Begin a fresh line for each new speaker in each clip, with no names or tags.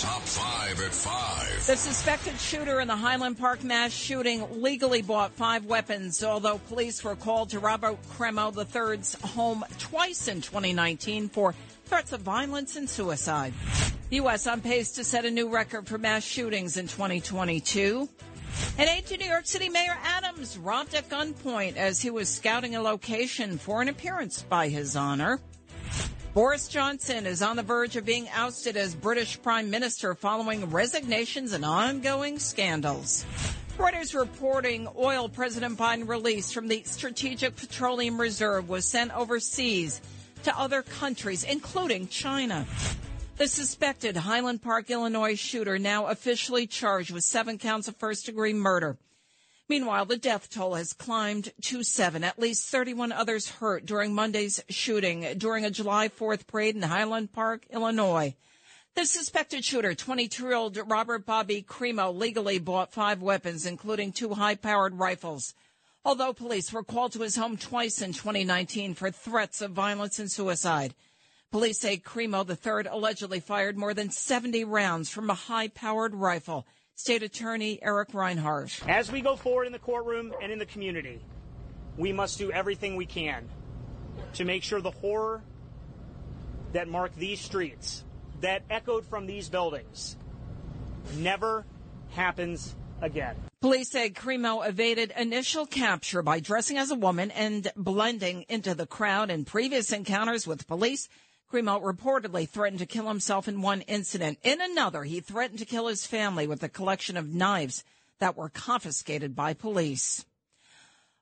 top five at five.
The suspected shooter in the Highland Park mass shooting legally bought five weapons, although police were called to Robert Crimo III's home twice in 2019 for threats of violence and suicide. The U.S. on pace to set a new record for mass shootings in 2022. An aide to New York City Mayor Adams robbed at gunpoint as he was scouting a location for an appearance by his honor. Boris Johnson is on the verge of being ousted as British Prime Minister following resignations and ongoing scandals. Reuters reporting oil President Biden released from the Strategic Petroleum Reserve was sent overseas to other countries, including China. The suspected Highland Park, Illinois shooter now officially charged with seven counts of first degree murder. Meanwhile, the death toll has climbed to seven. At least 31 others hurt during Monday's shooting during a July 4th parade in Highland Park, Illinois. The suspected shooter, 22 year old Robert Bobby Crimo, legally bought five weapons, including two high powered rifles. Although police were called to his home twice in 2019 for threats of violence and suicide. Police say Crimo III allegedly fired more than 70 rounds from a high powered rifle State Attorney Eric Rinehart.
As we go forward in the courtroom and in the community, we must do everything we can to make sure the horror that marked these streets, that echoed from these buildings, never happens again.
Police say Crimo evaded initial capture by dressing as a woman and blending into the crowd in previous encounters with police. Crimo reportedly threatened to kill himself in one incident. In another, he threatened to kill his family with a collection of knives that were confiscated by police.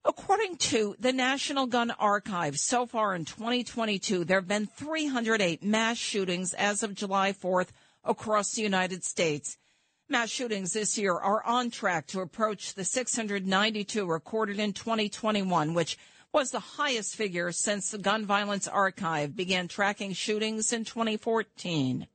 According to the National Gun Archive, so far in 2022, there have been 308 mass shootings as of July 4th across the United States. Mass shootings this year are on track to approach the 692 recorded in 2021, which was the highest figure since the Gun Violence Archive began tracking shootings in 2014.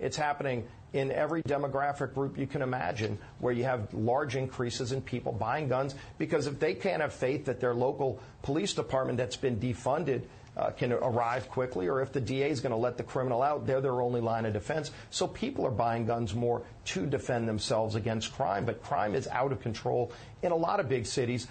It's happening in every demographic group you can imagine where you have large increases in people buying guns because if they can't have faith that their local police department that's been defunded uh, can arrive quickly, or if the DA is going to let the criminal out, they're their only line of defense. So people are buying guns more to defend themselves against crime. But crime is out of control in a lot of big cities.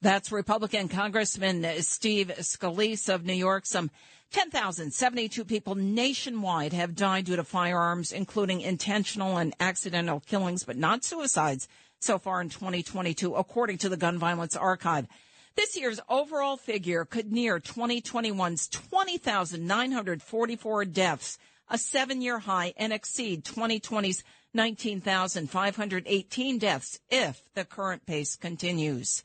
That's Republican Congressman Steve Scalise of New York. Some 10,072 people nationwide have died due to firearms, including intentional and accidental killings, but not suicides so far in 2022, according to the Gun Violence Archive. This year's overall figure could near 2021's 20,944 deaths, a seven year high, and exceed 2020's 19,518 deaths if the current pace continues.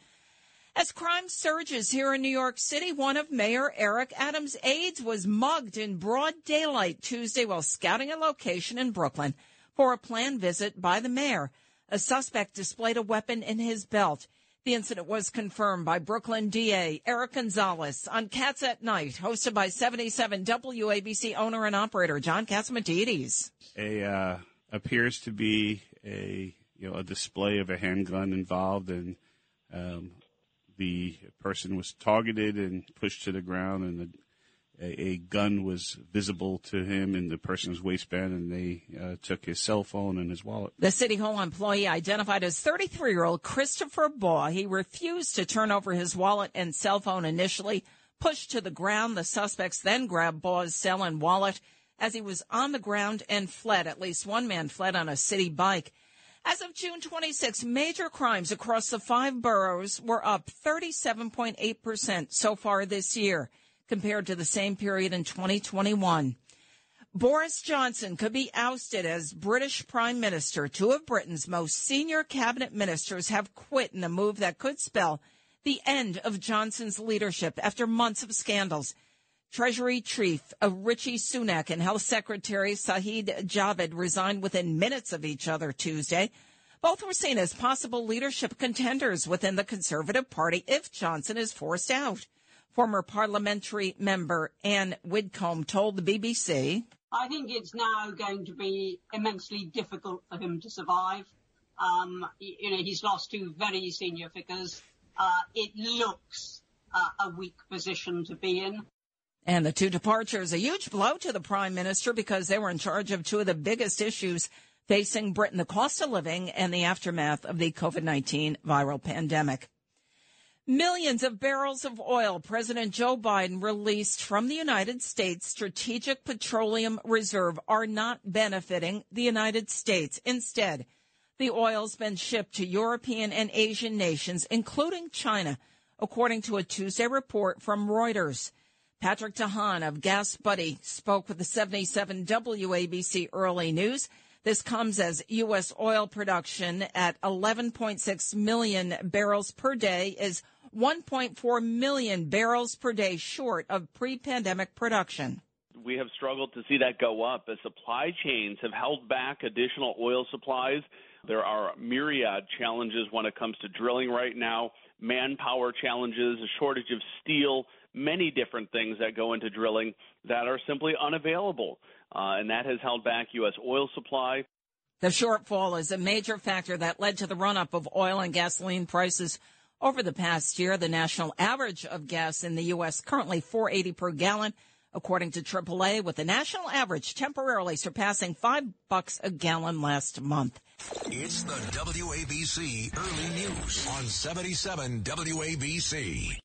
As crime surges here in New York City, one of Mayor Eric Adams' aides was mugged in broad daylight Tuesday while scouting a location in Brooklyn for a planned visit by the mayor. A suspect displayed a weapon in his belt. The incident was confirmed by Brooklyn DA Eric Gonzalez on Cats at Night, hosted by 77 WABC owner and operator John Catsimatidis.
A uh, appears to be a you know a display of a handgun involved, and um, the person was targeted and pushed to the ground, and the, a, a, gun was visible to him in the person's waistband, and they uh, took his cell phone and his wallet.
The City Hall employee identified as 33 year old Christopher Baugh. He refused to turn over his wallet and cell phone initially. Pushed to the ground, the suspects then grabbed Baugh's cell and wallet as he was on the ground and fled. At least one man fled on a city bike. As of June 26, major crimes across the five boroughs were up 37.8% so far this year compared to the same period in 2021. Boris Johnson could be ousted as British Prime Minister. Two of Britain's most senior cabinet ministers have quit in a move that could spell the end of Johnson's leadership after months of scandals. Treasury Chief Rishi Sunak and Health Secretary Sajid Javid resigned within minutes of each other Tuesday. Both were seen as possible leadership contenders within the Conservative Party if Johnson is forced out. Former parliamentary member Anne Widdecombe told the BBC.
I think it's now going to be immensely difficult for him to survive. Um, you know, he's lost two very senior figures. Uh, it looks uh, a weak position to be in.
And the two departures, a huge blow to the prime minister because they were in charge of two of the biggest issues facing Britain, the cost of living and the aftermath of the COVID-19 viral pandemic. Millions of barrels of oil President Joe Biden released from the United States Strategic Petroleum Reserve are not benefiting the United States. Instead, the oil's been shipped to European and Asian nations, including China, according to a Tuesday report from Reuters. Patrick De of GasBuddy spoke with the 77 WABC Early News. This comes as U.S. oil production at 11.6 million barrels per day is 1.4 million barrels per day short of pre pandemic production.
We have struggled to see that go up as supply chains have held back additional oil supplies. There are myriad challenges when it comes to drilling right now, manpower challenges, a shortage of steel, many different things that go into drilling that are simply unavailable. Uh, and that has held back U.S. oil supply.
The shortfall is a major factor that led to the run up of oil and gasoline prices over the past year. The national average of gas in the U.S. currently 480 per gallon, according to AAA, with the national average temporarily surpassing five bucks a gallon last month.
It's the WABC Early News on 77 WABC.